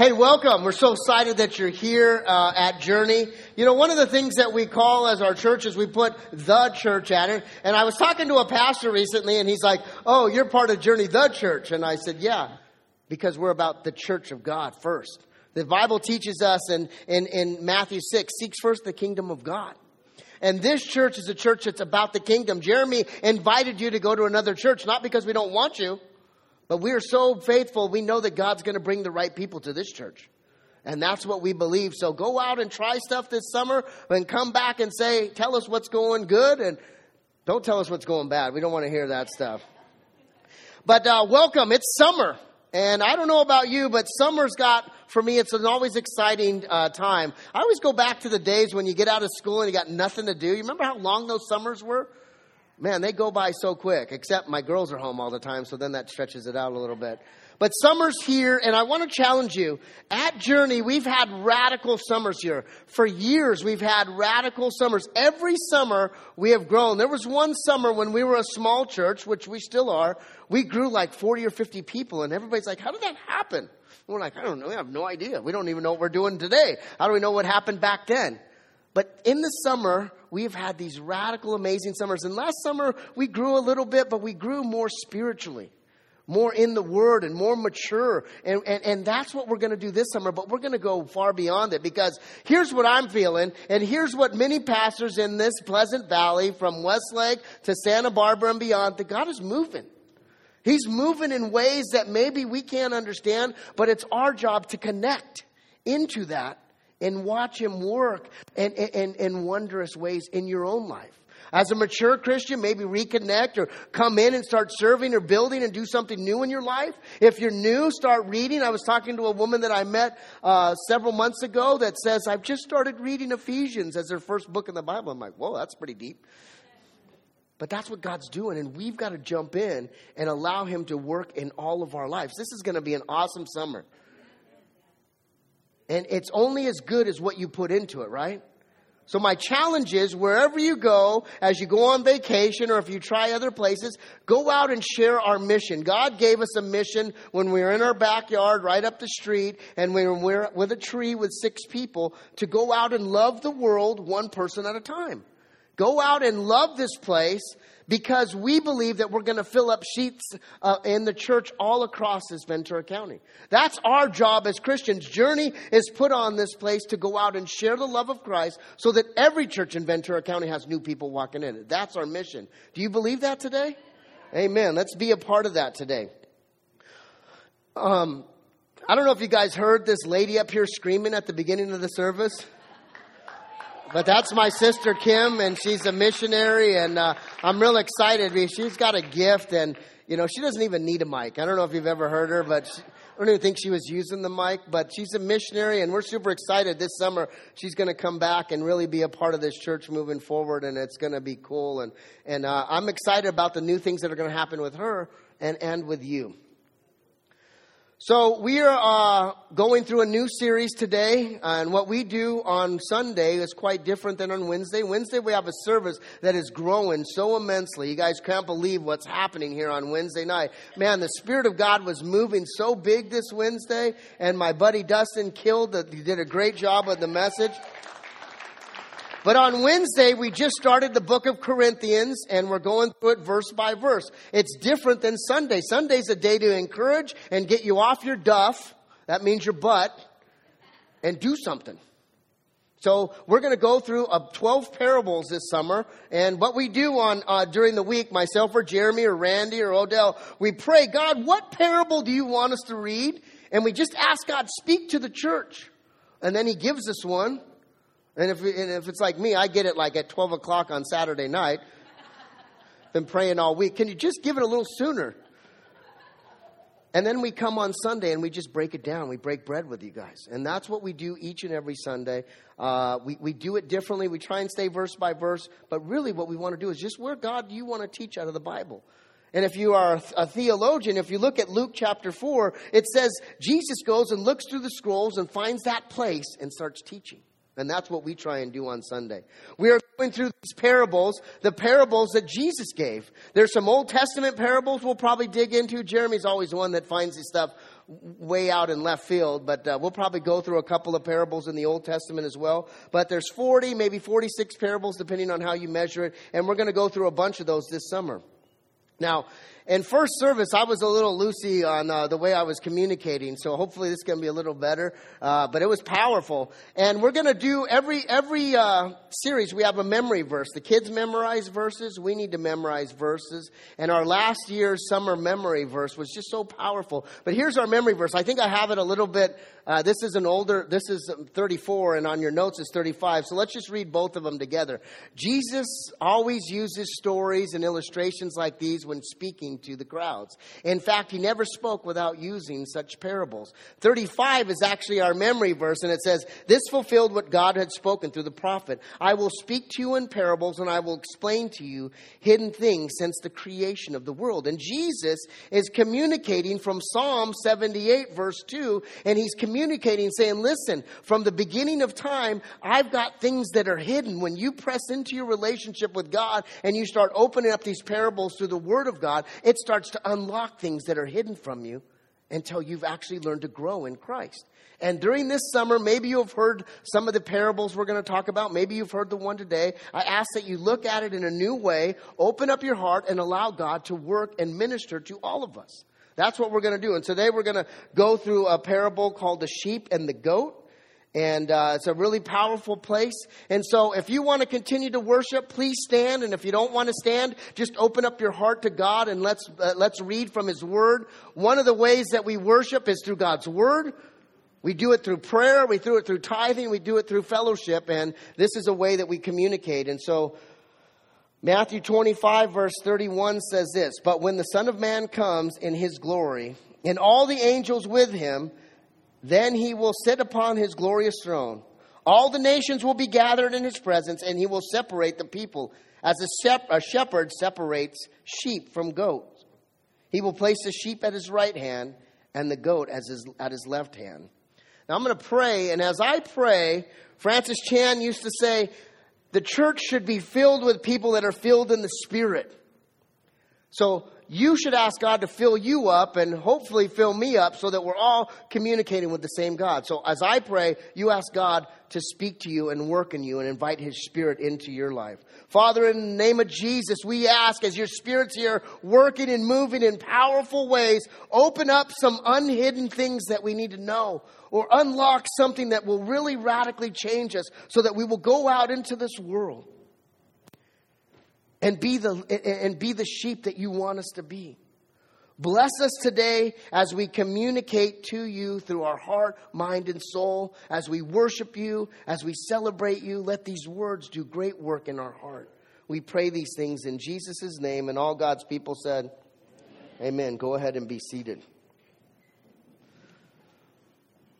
Hey, welcome. We're so excited that you're here uh, at Journey. You know, one of the things that we call as our church is we put the church at it. And I was talking to a pastor recently, and he's like, "Oh, you're part of Journey, the church." And I said, "Yeah, because we're about the church of God first. The Bible teaches us in in, in Matthew six, seeks first the kingdom of God." And this church is a church that's about the kingdom. Jeremy invited you to go to another church, not because we don't want you, but we are so faithful, we know that God's going to bring the right people to this church. And that's what we believe. So go out and try stuff this summer and come back and say, tell us what's going good and don't tell us what's going bad. We don't want to hear that stuff. But uh, welcome. It's summer. And I don't know about you, but summer's got, for me, it's an always exciting uh, time. I always go back to the days when you get out of school and you got nothing to do. You remember how long those summers were? Man, they go by so quick, except my girls are home all the time, so then that stretches it out a little bit. But summer's here, and I want to challenge you. At Journey, we've had radical summers here. For years, we've had radical summers. Every summer, we have grown. There was one summer when we were a small church, which we still are. We grew like 40 or 50 people, and everybody's like, how did that happen? we're like, I don't know. We have no idea. We don't even know what we're doing today. How do we know what happened back then? But in the summer, we've had these radical, amazing summers. And last summer, we grew a little bit, but we grew more spiritually, more in the Word and more mature. And, and, and that's what we're going to do this summer, but we're going to go far beyond it because here's what I'm feeling, and here's what many pastors in this Pleasant Valley, from Westlake to Santa Barbara and beyond, that God is moving. He's moving in ways that maybe we can't understand, but it's our job to connect into that and watch Him work in, in, in wondrous ways in your own life. As a mature Christian, maybe reconnect or come in and start serving or building and do something new in your life. If you're new, start reading. I was talking to a woman that I met uh, several months ago that says, I've just started reading Ephesians as her first book in the Bible. I'm like, whoa, that's pretty deep. But that's what God's doing, and we've got to jump in and allow Him to work in all of our lives. This is going to be an awesome summer. And it's only as good as what you put into it, right? So my challenge is wherever you go, as you go on vacation or if you try other places, go out and share our mission. God gave us a mission when we were in our backyard right up the street and we were with a tree with six people to go out and love the world one person at a time. Go out and love this place because we believe that we're going to fill up sheets uh, in the church all across this Ventura County. That's our job as Christians. Journey is put on this place to go out and share the love of Christ so that every church in Ventura County has new people walking in. That's our mission. Do you believe that today? Amen. Let's be a part of that today. Um, I don't know if you guys heard this lady up here screaming at the beginning of the service. But that's my sister Kim, and she's a missionary, and uh, I'm real excited because she's got a gift, and you know she doesn't even need a mic. I don't know if you've ever heard her, but she, I don't even think she was using the mic. But she's a missionary, and we're super excited this summer. She's going to come back and really be a part of this church moving forward, and it's going to be cool. And and uh, I'm excited about the new things that are going to happen with her and and with you. So we are uh, going through a new series today, and what we do on Sunday is quite different than on Wednesday. Wednesday we have a service that is growing so immensely. You guys can't believe what's happening here on Wednesday night. Man, the Spirit of God was moving so big this Wednesday, and my buddy Dustin killed. The, he did a great job with the message. But on Wednesday, we just started the book of Corinthians and we're going through it verse by verse. It's different than Sunday. Sunday's a day to encourage and get you off your duff. That means your butt and do something. So we're going to go through uh, 12 parables this summer. And what we do on uh, during the week, myself or Jeremy or Randy or Odell, we pray, God, what parable do you want us to read? And we just ask God, speak to the church. And then he gives us one. And if, and if it's like me, I get it like at 12 o'clock on Saturday night. Been praying all week. Can you just give it a little sooner? And then we come on Sunday and we just break it down. We break bread with you guys. And that's what we do each and every Sunday. Uh, we, we do it differently. We try and stay verse by verse. But really, what we want to do is just where God you want to teach out of the Bible? And if you are a theologian, if you look at Luke chapter 4, it says Jesus goes and looks through the scrolls and finds that place and starts teaching. And that's what we try and do on Sunday. We are going through these parables, the parables that Jesus gave. There's some Old Testament parables we'll probably dig into. Jeremy's always the one that finds this stuff way out in left field, but uh, we'll probably go through a couple of parables in the Old Testament as well. But there's 40, maybe 46 parables, depending on how you measure it, and we're going to go through a bunch of those this summer. Now, in first service, I was a little loosey on uh, the way I was communicating, so hopefully this is going to be a little better. Uh, but it was powerful, and we're going to do every every uh, series. We have a memory verse. The kids memorize verses. We need to memorize verses. And our last year's summer memory verse was just so powerful. But here's our memory verse. I think I have it a little bit. Uh, this is an older. This is 34, and on your notes is 35. So let's just read both of them together. Jesus always uses stories and illustrations like these when speaking to the crowds. In fact, he never spoke without using such parables. 35 is actually our memory verse, and it says, This fulfilled what God had spoken through the prophet. I will speak to you in parables, and I will explain to you hidden things since the creation of the world. And Jesus is communicating from Psalm 78, verse 2, and he's communicating, saying, Listen, from the beginning of time, I've got things that are hidden. When you press into your relationship with God and you start opening up these parables through the Word of God, it starts to unlock things that are hidden from you until you've actually learned to grow in Christ. And during this summer, maybe you've heard some of the parables we're going to talk about. Maybe you've heard the one today. I ask that you look at it in a new way, open up your heart, and allow God to work and minister to all of us. That's what we're going to do. And today we're going to go through a parable called the sheep and the goat. And uh, it's a really powerful place. And so, if you want to continue to worship, please stand. And if you don't want to stand, just open up your heart to God and let's uh, let's read from His Word. One of the ways that we worship is through God's Word. We do it through prayer. We do it through tithing. We do it through fellowship. And this is a way that we communicate. And so, Matthew 25, verse 31 says this But when the Son of Man comes in His glory, and all the angels with Him, then he will sit upon his glorious throne. All the nations will be gathered in his presence, and he will separate the people as a, shep- a shepherd separates sheep from goats. He will place the sheep at his right hand and the goat his, at his left hand. Now I'm going to pray, and as I pray, Francis Chan used to say, the church should be filled with people that are filled in the Spirit. So you should ask God to fill you up and hopefully fill me up so that we're all communicating with the same God. So as I pray, you ask God to speak to you and work in you and invite His Spirit into your life. Father, in the name of Jesus, we ask as your Spirit's here working and moving in powerful ways, open up some unhidden things that we need to know or unlock something that will really radically change us so that we will go out into this world and be the, and be the sheep that you want us to be. Bless us today as we communicate to you through our heart, mind, and soul, as we worship you, as we celebrate you. Let these words do great work in our heart. We pray these things in Jesus' name, and all God's people said, Amen. Amen. Go ahead and be seated.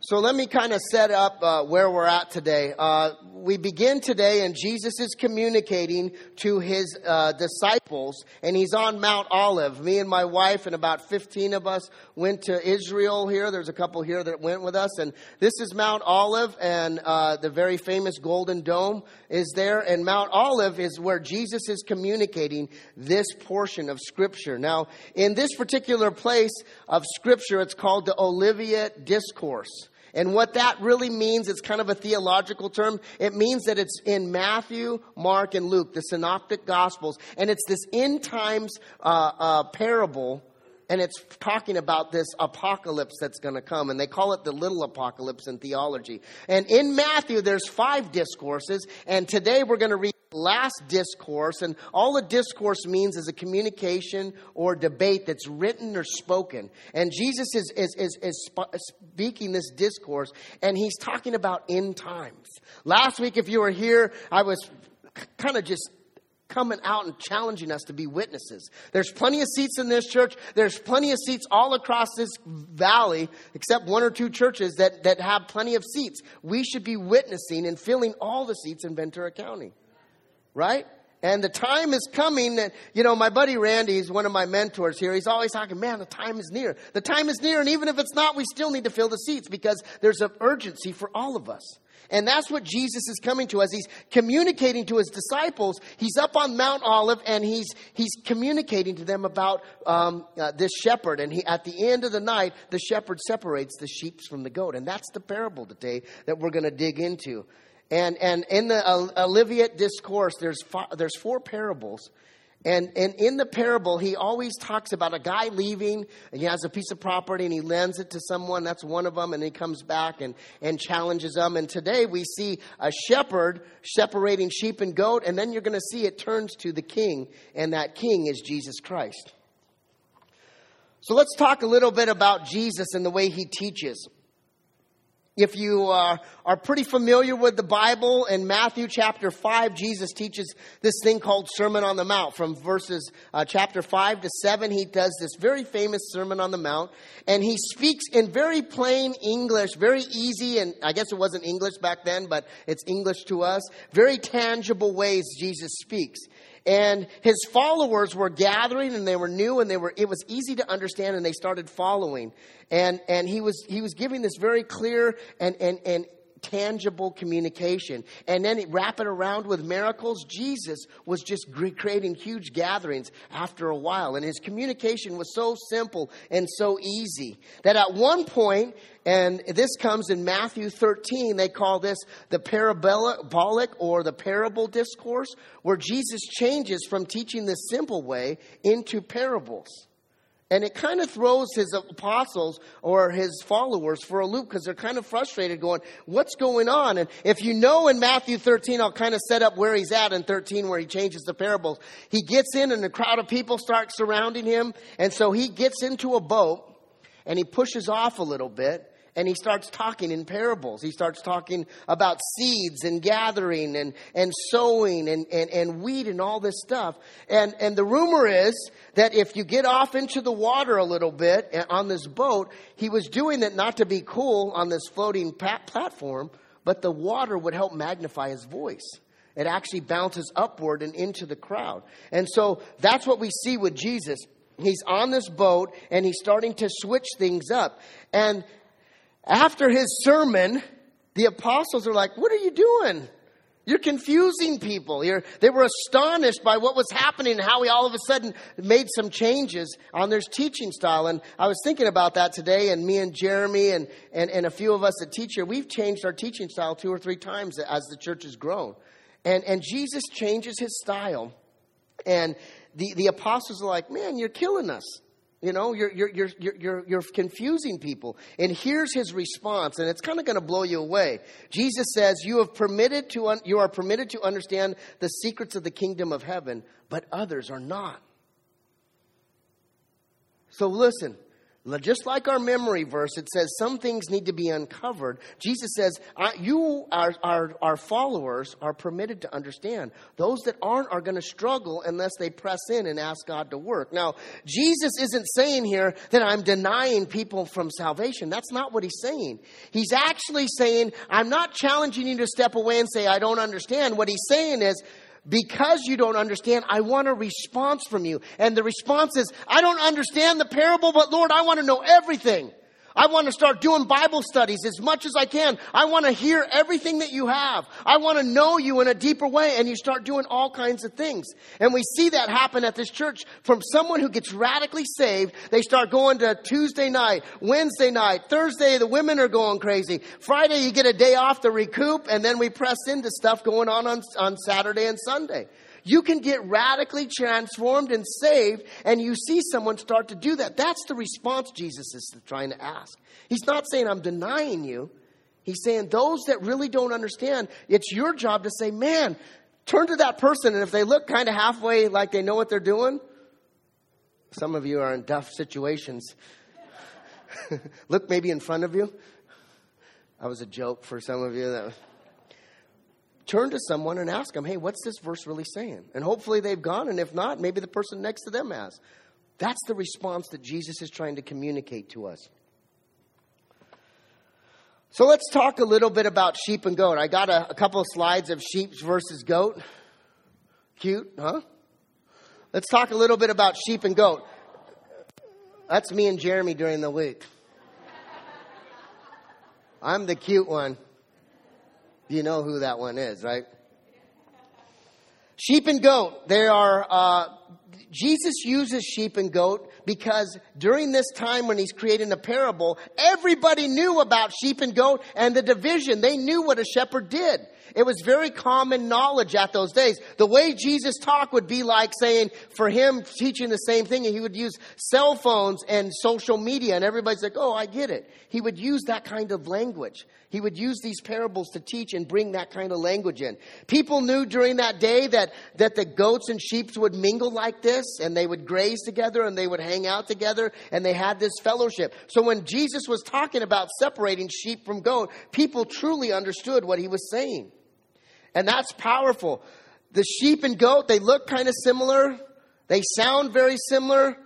So let me kind of set up uh, where we're at today. Uh, we begin today, and Jesus is communicating to his uh, disciples, and he's on Mount Olive. Me and my wife and about 15 of us went to Israel here. There's a couple here that went with us, and this is Mount Olive, and uh, the very famous Golden Dome is there. And Mount Olive is where Jesus is communicating this portion of Scripture. Now, in this particular place of Scripture, it's called the Olivet Discourse. And what that really means, it's kind of a theological term. It means that it's in Matthew, Mark, and Luke, the synoptic gospels. And it's this end times uh, uh, parable and it's talking about this apocalypse that's going to come and they call it the little apocalypse in theology and in matthew there's five discourses and today we're going to read last discourse, and all a discourse means is a communication or debate that's written or spoken. And Jesus is, is, is, is speaking this discourse, and he's talking about end times. Last week, if you were here, I was kind of just coming out and challenging us to be witnesses. There's plenty of seats in this church. There's plenty of seats all across this valley, except one or two churches that, that have plenty of seats. We should be witnessing and filling all the seats in Ventura County right? And the time is coming that, you know, my buddy Randy is one of my mentors here. He's always talking, man, the time is near. The time is near. And even if it's not, we still need to fill the seats because there's an urgency for all of us. And that's what Jesus is coming to as he's communicating to his disciples. He's up on Mount Olive and he's, he's communicating to them about um, uh, this shepherd. And he, at the end of the night, the shepherd separates the sheep from the goat. And that's the parable today that we're going to dig into. And, and in the Olivet Discourse, there's, there's four parables. And, and in the parable, he always talks about a guy leaving, and he has a piece of property and he lends it to someone. That's one of them. And he comes back and, and challenges them. And today we see a shepherd separating sheep and goat. And then you're going to see it turns to the king. And that king is Jesus Christ. So let's talk a little bit about Jesus and the way he teaches. If you uh, are pretty familiar with the Bible, in Matthew chapter 5, Jesus teaches this thing called Sermon on the Mount. From verses uh, chapter 5 to 7, he does this very famous Sermon on the Mount. And he speaks in very plain English, very easy, and I guess it wasn't English back then, but it's English to us. Very tangible ways Jesus speaks and his followers were gathering and they were new and they were it was easy to understand and they started following. And and he was he was giving this very clear and and and tangible communication. And then wrap it around with miracles. Jesus was just creating huge gatherings after a while. And his communication was so simple and so easy that at one point, and this comes in Matthew 13, they call this the parabolic or the parable discourse, where Jesus changes from teaching the simple way into parables. And it kind of throws his apostles or his followers for a loop because they're kind of frustrated going, what's going on? And if you know in Matthew 13, I'll kind of set up where he's at in 13 where he changes the parables. He gets in and a crowd of people start surrounding him. And so he gets into a boat and he pushes off a little bit and he starts talking in parables. He starts talking about seeds and gathering and, and sowing and, and, and wheat and all this stuff. And, and the rumor is that if you get off into the water a little bit on this boat, he was doing that not to be cool on this floating platform, but the water would help magnify his voice. It actually bounces upward and into the crowd. And so that's what we see with Jesus. He's on this boat and he's starting to switch things up. And after his sermon, the apostles are like, What are you doing? You're confusing people. You're, they were astonished by what was happening and how he all of a sudden made some changes on their teaching style. And I was thinking about that today, and me and Jeremy and, and, and a few of us at Teacher, we've changed our teaching style two or three times as the church has grown. And, and Jesus changes his style. And the, the apostles are like, Man, you're killing us. You know, you're, you're, you're, you're, you're confusing people. And here's his response, and it's kind of going to blow you away. Jesus says, you, have permitted to un- you are permitted to understand the secrets of the kingdom of heaven, but others are not. So listen, just like our memory verse, it says some things need to be uncovered. Jesus says, You, our, our, our followers, are permitted to understand. Those that aren't are going to struggle unless they press in and ask God to work. Now, Jesus isn't saying here that I'm denying people from salvation. That's not what he's saying. He's actually saying, I'm not challenging you to step away and say, I don't understand. What he's saying is, because you don't understand, I want a response from you. And the response is, I don't understand the parable, but Lord, I want to know everything. I want to start doing Bible studies as much as I can. I want to hear everything that you have. I want to know you in a deeper way. And you start doing all kinds of things. And we see that happen at this church from someone who gets radically saved. They start going to Tuesday night, Wednesday night, Thursday, the women are going crazy. Friday, you get a day off to recoup. And then we press into stuff going on on, on Saturday and Sunday. You can get radically transformed and saved, and you see someone start to do that. That's the response Jesus is trying to ask. He's not saying, I'm denying you. He's saying, those that really don't understand, it's your job to say, man, turn to that person, and if they look kind of halfway like they know what they're doing, some of you are in tough situations. look maybe in front of you. That was a joke for some of you. That turn to someone and ask them, hey, what's this verse really saying? And hopefully they've gone, and if not, maybe the person next to them has. That's the response that Jesus is trying to communicate to us. So let's talk a little bit about sheep and goat. I got a, a couple of slides of sheep versus goat. Cute, huh? Let's talk a little bit about sheep and goat. That's me and Jeremy during the week. I'm the cute one. You know who that one is, right? Sheep and goat, they are, uh, Jesus uses sheep and goat because during this time when he's creating a parable, everybody knew about sheep and goat and the division. They knew what a shepherd did. It was very common knowledge at those days. The way Jesus talked would be like saying, for him teaching the same thing, and he would use cell phones and social media, and everybody's like, oh, I get it. He would use that kind of language. He would use these parables to teach and bring that kind of language in. People knew during that day that, that the goats and sheep would mingle like this, and they would graze together, and they would hang out together, and they had this fellowship. So when Jesus was talking about separating sheep from goat, people truly understood what he was saying. And that's powerful. The sheep and goat, they look kind of similar. They sound very similar.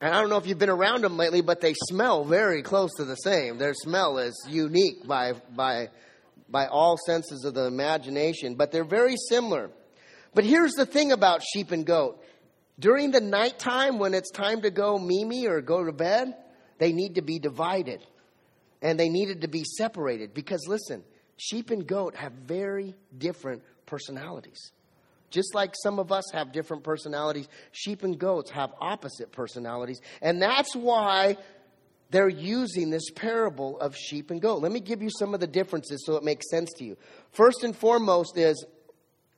And I don't know if you've been around them lately, but they smell very close to the same. Their smell is unique by, by, by all senses of the imagination, but they're very similar. But here's the thing about sheep and goat. During the nighttime, when it's time to go mimi or go to bed, they need to be divided. And they needed to be separated because listen, sheep and goat have very different personalities. Just like some of us have different personalities, sheep and goats have opposite personalities. And that's why they're using this parable of sheep and goat. Let me give you some of the differences so it makes sense to you. First and foremost is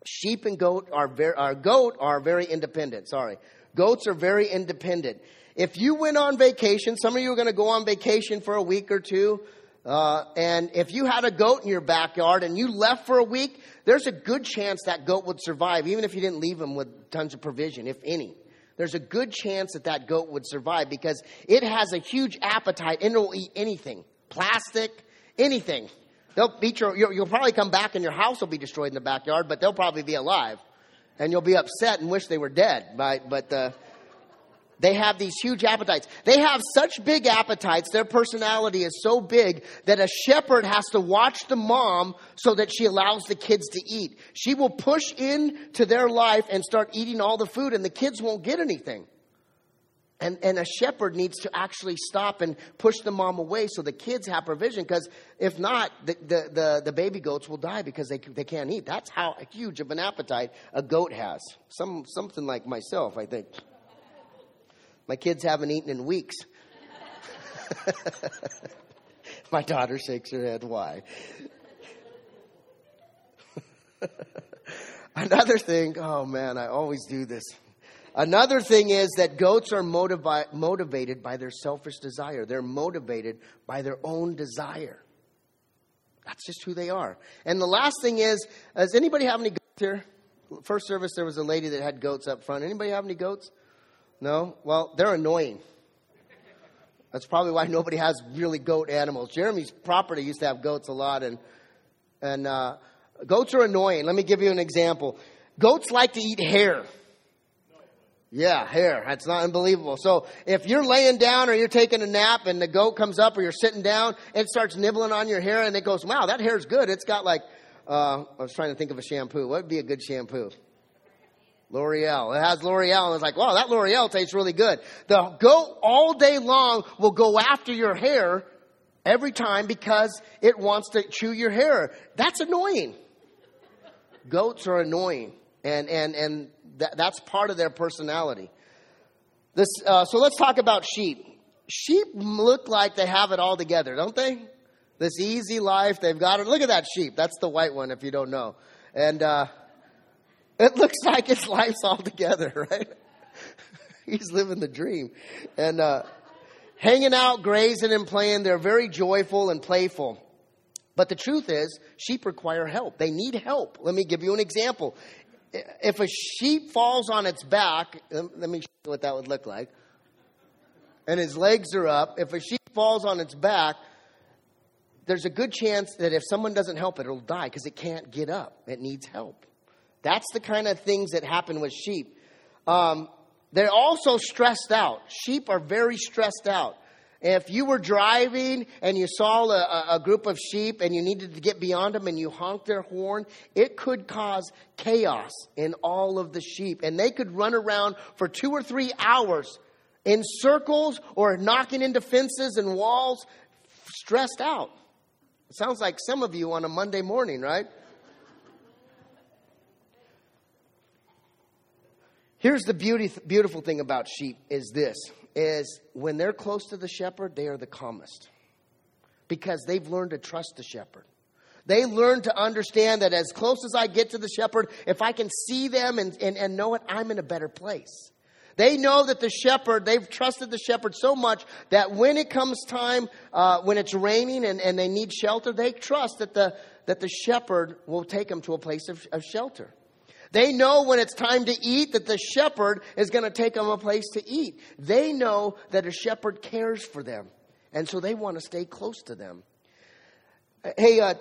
sheep and goat are very, our uh, goat are very independent. Sorry. Goats are very independent. If you went on vacation, some of you are going to go on vacation for a week or two. Uh, and if you had a goat in your backyard and you left for a week, there's a good chance that goat would survive, even if you didn't leave him with tons of provision, if any. There's a good chance that that goat would survive because it has a huge appetite and it'll eat anything plastic, anything. They'll beat your, you'll probably come back and your house will be destroyed in the backyard, but they'll probably be alive. And you'll be upset and wish they were dead. But, but uh, they have these huge appetites. They have such big appetites, their personality is so big that a shepherd has to watch the mom so that she allows the kids to eat. She will push into their life and start eating all the food, and the kids won't get anything. And, and a shepherd needs to actually stop and push the mom away so the kids have provision because if not, the, the, the, the, baby goats will die because they, they can't eat. That's how huge of an appetite a goat has. Some, something like myself, I think. My kids haven't eaten in weeks. My daughter shakes her head. Why? Another thing, oh man, I always do this. Another thing is that goats are motivi- motivated by their selfish desire. They're motivated by their own desire. That's just who they are. And the last thing is, does anybody have any goats here? First service, there was a lady that had goats up front. Anybody have any goats? No? Well, they're annoying. That's probably why nobody has really goat animals. Jeremy's property used to have goats a lot, and and uh, goats are annoying. Let me give you an example. Goats like to eat hair. Yeah, hair. That's not unbelievable. So if you're laying down or you're taking a nap and the goat comes up or you're sitting down, it starts nibbling on your hair and it goes, wow, that hair's good. It's got like, uh, I was trying to think of a shampoo. What would be a good shampoo? L'Oreal. It has L'Oreal. And it's like, wow, that L'Oreal tastes really good. The goat all day long will go after your hair every time because it wants to chew your hair. That's annoying. Goats are annoying. And, and, and that, that's part of their personality. This, uh, so let's talk about sheep. Sheep look like they have it all together, don't they? This easy life, they've got it. Look at that sheep. That's the white one, if you don't know. And uh, it looks like his life's all together, right? He's living the dream. And uh, hanging out, grazing, and playing, they're very joyful and playful. But the truth is, sheep require help. They need help. Let me give you an example. If a sheep falls on its back, let me show you what that would look like. And his legs are up. If a sheep falls on its back, there's a good chance that if someone doesn't help it, it'll die because it can't get up. It needs help. That's the kind of things that happen with sheep. Um, they're also stressed out. Sheep are very stressed out. if you were driving and you saw a, a, group of sheep and you needed to get beyond them and you honked their horn, it could cause chaos in all of the sheep. And they could run around for two or three hours in circles or knocking into fences and walls, stressed out. It sounds like some of you on a Monday morning, right? Here's the beauty, beautiful thing about sheep is this is when they're close to the shepherd, they are the calmest because they've learned to trust the shepherd. They learn to understand that as close as I get to the shepherd, if I can see them and, and, and know it, I'm in a better place. They know that the shepherd, they've trusted the shepherd so much that when it comes time, uh, when it's raining and, and they need shelter, they trust that the, that the shepherd will take them to a place of, of shelter. They know when it's time to eat that the shepherd is going to take them a place to eat. They know that a shepherd cares for them. And so they want to stay close to them. Hey, uh,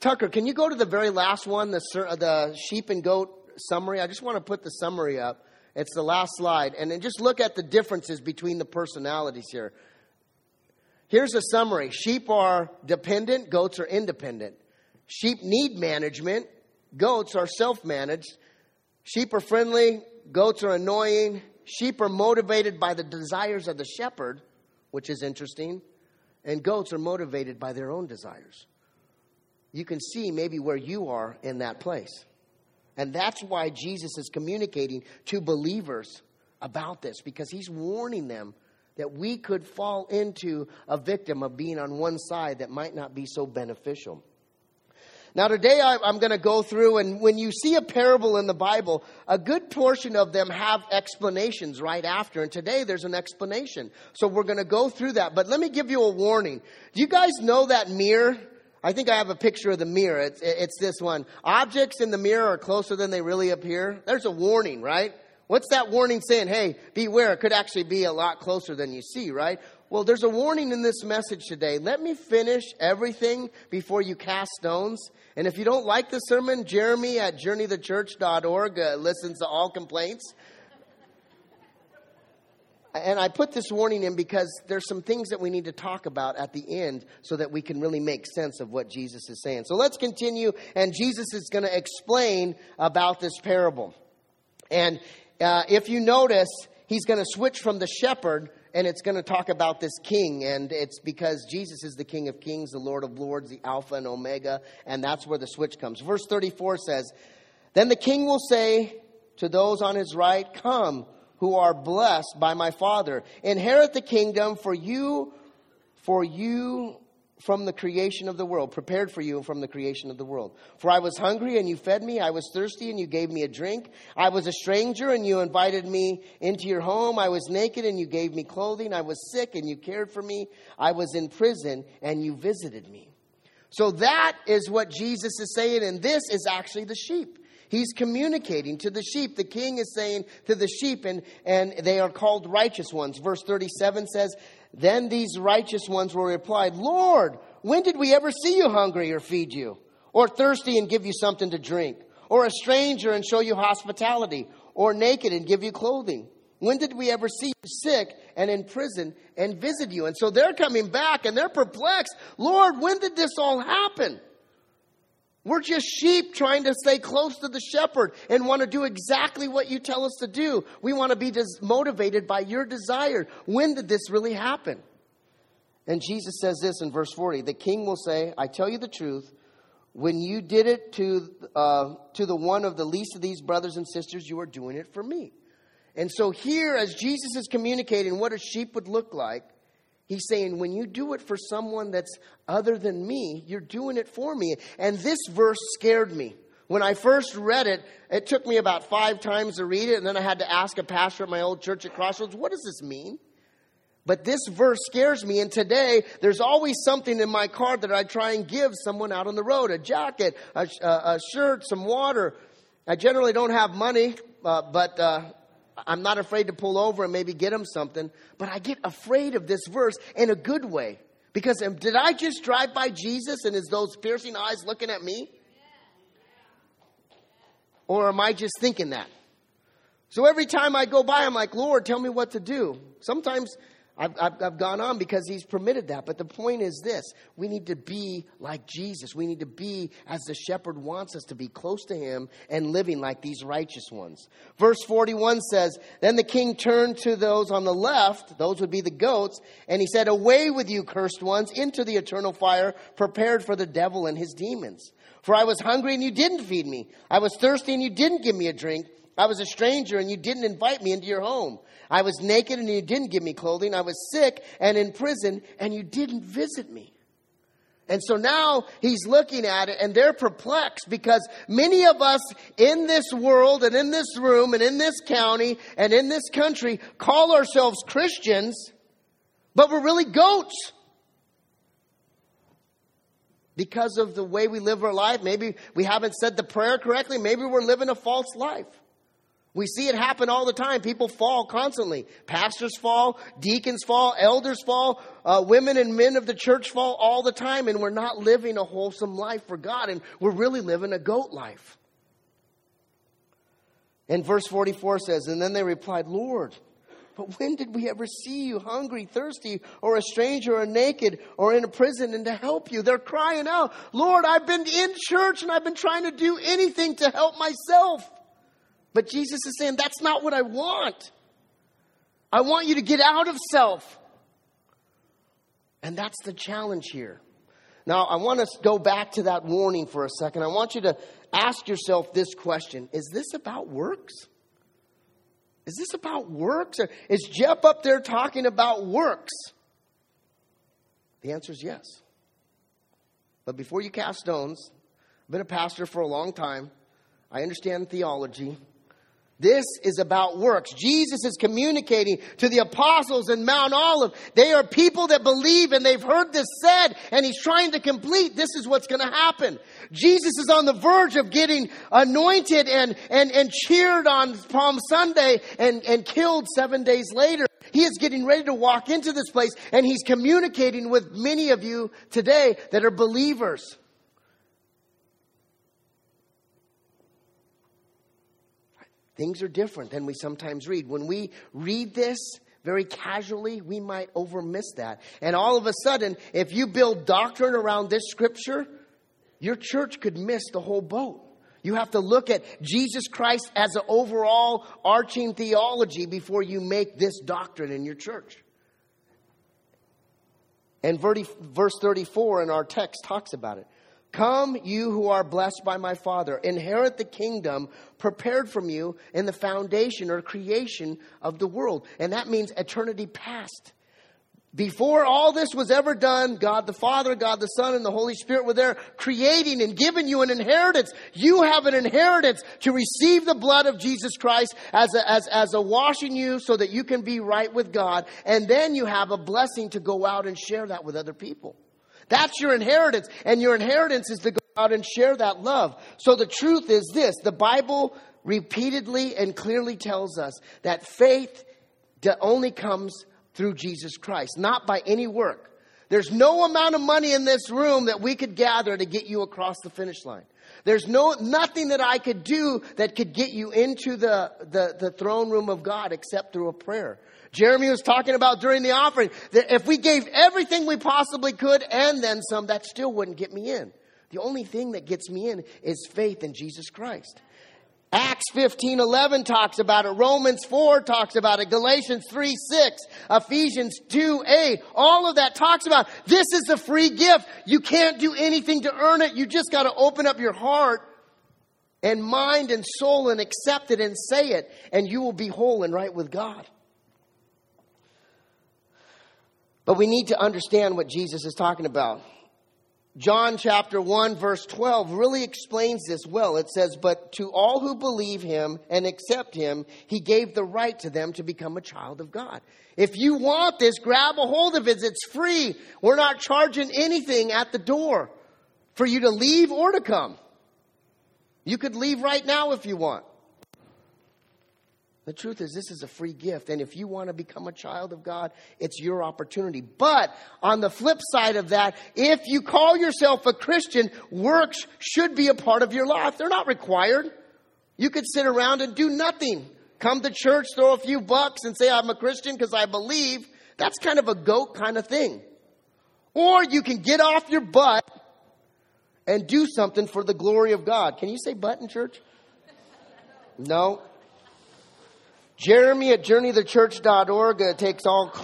Tucker, can you go to the very last one, the, the sheep and goat summary? I just want to put the summary up. It's the last slide. And then just look at the differences between the personalities here. Here's a summary sheep are dependent, goats are independent. Sheep need management, goats are self managed. Sheep are friendly, goats are annoying. Sheep are motivated by the desires of the shepherd, which is interesting, and goats are motivated by their own desires. You can see maybe where you are in that place. And that's why Jesus is communicating to believers about this, because he's warning them that we could fall into a victim of being on one side that might not be so beneficial. Now, today I'm going to go through, and when you see a parable in the Bible, a good portion of them have explanations right after. And today there's an explanation. So we're going to go through that. But let me give you a warning. Do you guys know that mirror? I think I have a picture of the mirror. It's, it's this one. Objects in the mirror are closer than they really appear. There's a warning, right? What's that warning saying? Hey, beware. It could actually be a lot closer than you see, right? Well, there's a warning in this message today. Let me finish everything before you cast stones. And if you don't like the sermon, Jeremy at journeythechurch.org uh, listens to all complaints. And I put this warning in because there's some things that we need to talk about at the end so that we can really make sense of what Jesus is saying. So let's continue, and Jesus is going to explain about this parable. And uh, if you notice, he's going to switch from the shepherd and it's going to talk about this king, and it's because Jesus is the King of Kings, the Lord of Lords, the Alpha and Omega, and that's where the switch comes. Verse 34 says, Then the king will say to those on his right, Come, who are blessed by my Father, inherit the kingdom for you, for you from the creation of the world, prepared for you from the creation of the world. For I was hungry and you fed me. I was thirsty and you gave me a drink. I was a stranger and you invited me into your home. I was naked and you gave me clothing. I was sick and you cared for me. I was in prison and you visited me. So that is what Jesus is saying, and this is actually the sheep. He's communicating to the sheep. The king is saying to the sheep, and, and they are called righteous ones. Verse 37 says, Then these righteous ones will reply, Lord, when did we ever see you hungry or feed you? Or thirsty and give you something to drink? Or a stranger and show you hospitality? Or naked and give you clothing? When did we ever see you sick and in prison and visit you? And so they're coming back and they're perplexed. Lord, when did this all happen? We're just sheep trying to stay close to the shepherd and want to do exactly what you tell us to do. We want to be motivated by your desire. When did this really happen? And Jesus says this in verse 40 The king will say, I tell you the truth, when you did it to, uh, to the one of the least of these brothers and sisters, you are doing it for me. And so, here, as Jesus is communicating what a sheep would look like, He's saying, when you do it for someone that's other than me, you're doing it for me. And this verse scared me. When I first read it, it took me about five times to read it, and then I had to ask a pastor at my old church at Crossroads, what does this mean? But this verse scares me, and today there's always something in my car that I try and give someone out on the road a jacket, a, a shirt, some water. I generally don't have money, uh, but uh, I'm not afraid to pull over and maybe get him something, but I get afraid of this verse in a good way. Because um, did I just drive by Jesus and is those piercing eyes looking at me? Or am I just thinking that? So every time I go by, I'm like, Lord, tell me what to do. Sometimes I've, I've, I've, gone on because he's permitted that. But the point is this we need to be like Jesus. We need to be as the shepherd wants us to be, close to him and living like these righteous ones. Verse 41 says Then the king turned to those on the left, those would be the goats, and he said, Away with you, cursed ones, into the eternal fire prepared for the devil and his demons. For I was hungry and you didn't feed me. I was thirsty and you didn't give me a drink. I was a stranger and you didn't invite me into your home. I was naked and you didn't give me clothing. I was sick and in prison and you didn't visit me. And so now he's looking at it and they're perplexed because many of us in this world and in this room and in this county and in this country call ourselves Christians, but we're really goats. Because of the way we live our life, maybe we haven't said the prayer correctly, maybe we're living a false life. We see it happen all the time. People fall constantly. Pastors fall, deacons fall, elders fall, uh, women and men of the church fall all the time, and we're not living a wholesome life for God, and we're really living a goat life. And verse 44 says, And then they replied, Lord, but when did we ever see you hungry, thirsty, or a stranger, or naked, or in a prison, and to help you? They're crying out, Lord, I've been in church and I've been trying to do anything to help myself. But Jesus is saying, that's not what I want. I want you to get out of self. And that's the challenge here. Now, I want to go back to that warning for a second. I want you to ask yourself this question Is this about works? Is this about works? Or is Jeff up there talking about works? The answer is yes. But before you cast stones, I've been a pastor for a long time. I understand theology. This is about works. Jesus is communicating to the apostles in Mount Olive. They are people that believe and they've heard this said and he's trying to complete. This is what's going to happen. Jesus is on the verge of getting anointed and, and, and cheered on Palm Sunday and, and killed seven days later. He is getting ready to walk into this place and he's communicating with many of you today that are believers. Things are different than we sometimes read. When we read this very casually, we might overmiss that. And all of a sudden, if you build doctrine around this scripture, your church could miss the whole boat. You have to look at Jesus Christ as an overall arching theology before you make this doctrine in your church. And verse 34 in our text talks about it. Come, you who are blessed by my Father, inherit the kingdom prepared from you in the foundation or creation of the world. And that means eternity past. Before all this was ever done, God the Father, God the Son, and the Holy Spirit were there creating and giving you an inheritance. You have an inheritance to receive the blood of Jesus Christ as a, as, as a washing you so that you can be right with God. And then you have a blessing to go out and share that with other people. That's your inheritance. And your inheritance is to go out and share that love. So the truth is this the Bible repeatedly and clearly tells us that faith only comes through Jesus Christ, not by any work. There's no amount of money in this room that we could gather to get you across the finish line. There's no, nothing that I could do that could get you into the, the, the throne room of God except through a prayer. Jeremy was talking about during the offering that if we gave everything we possibly could and then some, that still wouldn't get me in. The only thing that gets me in is faith in Jesus Christ. Acts 15, 11 talks about it. Romans 4 talks about it. Galatians 3, 6. Ephesians 2, 8. All of that talks about this is a free gift. You can't do anything to earn it. You just got to open up your heart and mind and soul and accept it and say it, and you will be whole and right with God. But we need to understand what Jesus is talking about. John chapter 1 verse 12 really explains this well. It says, But to all who believe him and accept him, he gave the right to them to become a child of God. If you want this, grab a hold of it. It's free. We're not charging anything at the door for you to leave or to come. You could leave right now if you want. The truth is, this is a free gift. And if you want to become a child of God, it's your opportunity. But on the flip side of that, if you call yourself a Christian, works should be a part of your life. They're not required. You could sit around and do nothing. Come to church, throw a few bucks, and say, I'm a Christian because I believe. That's kind of a goat kind of thing. Or you can get off your butt and do something for the glory of God. Can you say butt in church? No. Jeremy at journeythechurch.org uh, takes all.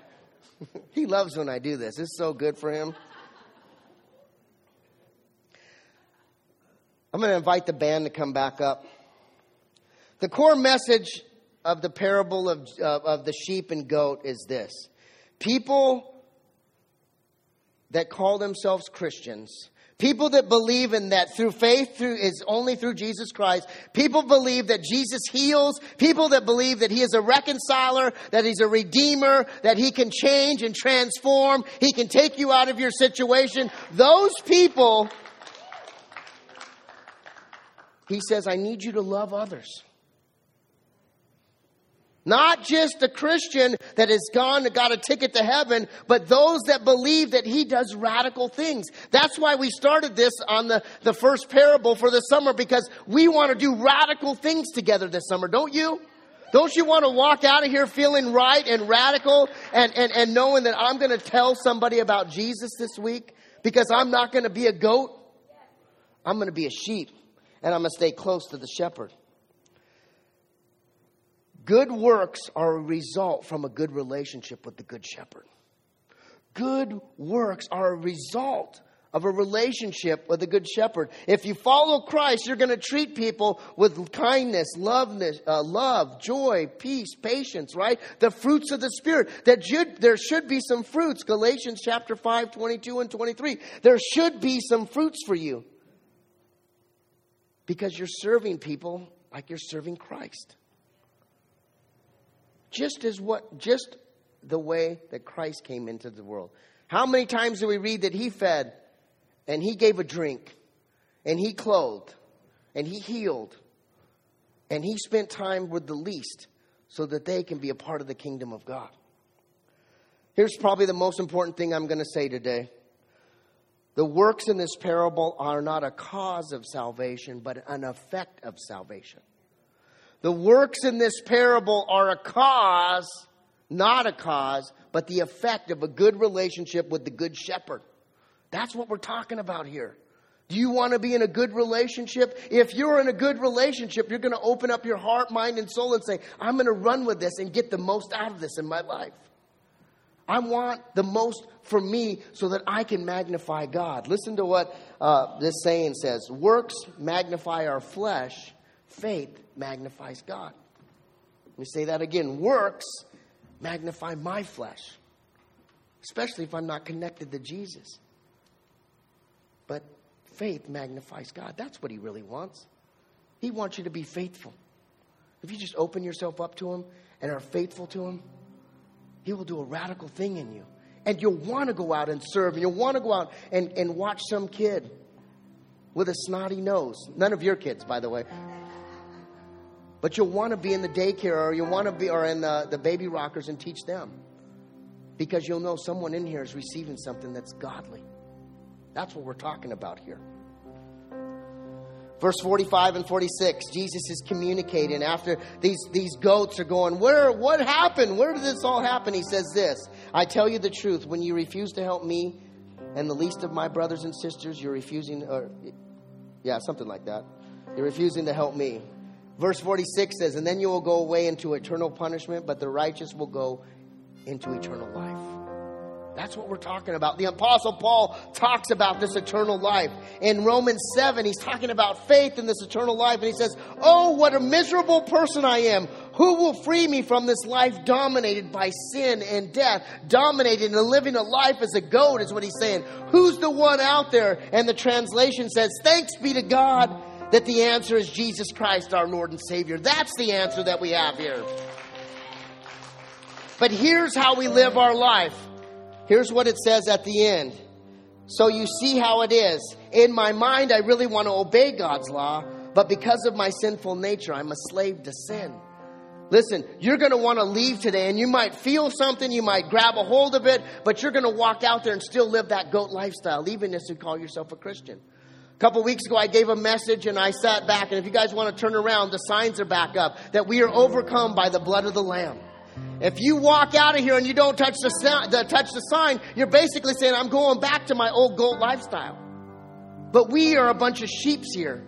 he loves when I do this. It's so good for him. I'm going to invite the band to come back up. The core message of the parable of, uh, of the sheep and goat is this people that call themselves Christians People that believe in that through faith through is only through Jesus Christ. People believe that Jesus heals. People that believe that he is a reconciler, that he's a redeemer, that he can change and transform. He can take you out of your situation. Those people, he says, I need you to love others. Not just a Christian that has gone and got a ticket to heaven, but those that believe that he does radical things. That's why we started this on the, the first parable for the summer because we want to do radical things together this summer, don't you? Don't you want to walk out of here feeling right and radical and, and, and knowing that I'm going to tell somebody about Jesus this week because I'm not going to be a goat? I'm going to be a sheep and I'm going to stay close to the shepherd. Good works are a result from a good relationship with the Good Shepherd. Good works are a result of a relationship with the Good Shepherd. If you follow Christ, you're going to treat people with kindness, loveness, uh, love, joy, peace, patience, right? The fruits of the Spirit. That should, there should be some fruits. Galatians chapter 5, 22 and 23. There should be some fruits for you. Because you're serving people like you're serving Christ just as what just the way that Christ came into the world. How many times do we read that he fed and he gave a drink and he clothed and he healed and he spent time with the least so that they can be a part of the kingdom of God? Here's probably the most important thing I'm going to say today. The works in this parable are not a cause of salvation, but an effect of salvation. The works in this parable are a cause, not a cause, but the effect of a good relationship with the good shepherd. That's what we're talking about here. Do you want to be in a good relationship? If you're in a good relationship, you're going to open up your heart, mind, and soul and say, I'm going to run with this and get the most out of this in my life. I want the most for me so that I can magnify God. Listen to what uh, this saying says Works magnify our flesh, faith magnifies God. Let me say that again. Works magnify my flesh, especially if I'm not connected to Jesus. But faith magnifies God. That's what He really wants. He wants you to be faithful. If you just open yourself up to Him and are faithful to Him, He will do a radical thing in you. And you'll want to go out and serve, and you'll want to go out and, and watch some kid with a snotty nose. None of your kids, by the way. But you'll want to be in the daycare or you'll want to be or in the, the baby rockers and teach them. Because you'll know someone in here is receiving something that's godly. That's what we're talking about here. Verse 45 and 46, Jesus is communicating after these, these goats are going, Where what happened? Where did this all happen? He says this I tell you the truth, when you refuse to help me and the least of my brothers and sisters, you're refusing or yeah, something like that. You're refusing to help me. Verse 46 says, And then you will go away into eternal punishment, but the righteous will go into eternal life. That's what we're talking about. The Apostle Paul talks about this eternal life. In Romans 7, he's talking about faith in this eternal life, and he says, Oh, what a miserable person I am. Who will free me from this life dominated by sin and death? Dominated and living a life as a goat, is what he's saying. Who's the one out there? And the translation says, Thanks be to God that the answer is Jesus Christ, our Lord and Savior. That's the answer that we have here. But here's how we live our life. Here's what it says at the end. So you see how it is. In my mind, I really want to obey God's law, but because of my sinful nature, I'm a slave to sin. Listen, you're going to want to leave today and you might feel something, you might grab a hold of it, but you're going to walk out there and still live that goat lifestyle, even if you call yourself a Christian. A couple weeks ago, I gave a message and I sat back. And if you guys want to turn around, the signs are back up that we are overcome by the blood of the Lamb. If you walk out of here and you don't touch the, the, touch the sign, you're basically saying, I'm going back to my old gold lifestyle. But we are a bunch of sheeps here.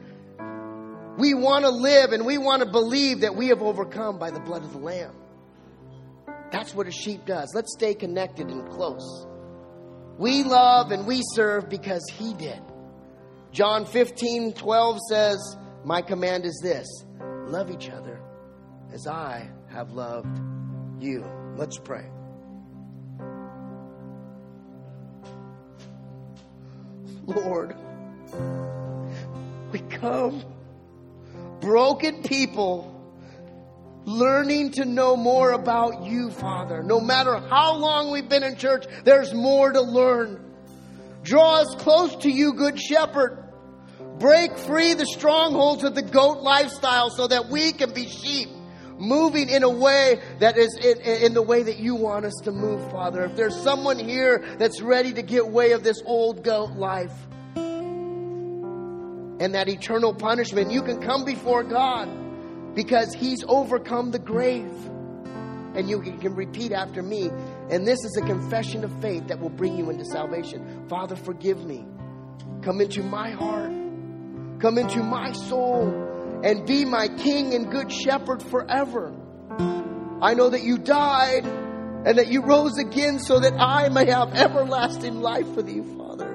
We want to live and we want to believe that we have overcome by the blood of the Lamb. That's what a sheep does. Let's stay connected and close. We love and we serve because He did. John 15, 12 says, My command is this love each other as I have loved you. Let's pray. Lord, we come broken people learning to know more about you, Father. No matter how long we've been in church, there's more to learn. Draw us close to you, Good Shepherd. Break free the strongholds of the goat lifestyle so that we can be sheep moving in a way that is in, in, the way that you want us to move, Father. If there's someone here that's ready to get way of this old goat life and that eternal punishment, you can come before God because He's overcome the grave. And you can repeat after me. And this is a confession of faith that will bring you into salvation. Father, forgive me. Come into my heart. Come into my soul and be my king and good shepherd forever. I know that you died and that you rose again so that I may have everlasting life with you, Father.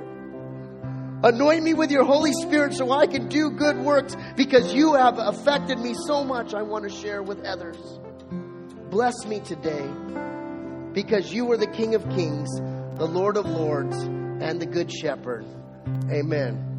Anoint me with your Holy Spirit so I can do good works because you have affected me so much I want to share with others. Bless me today because you are the King of Kings, the Lord of Lords, and the Good Shepherd. Amen.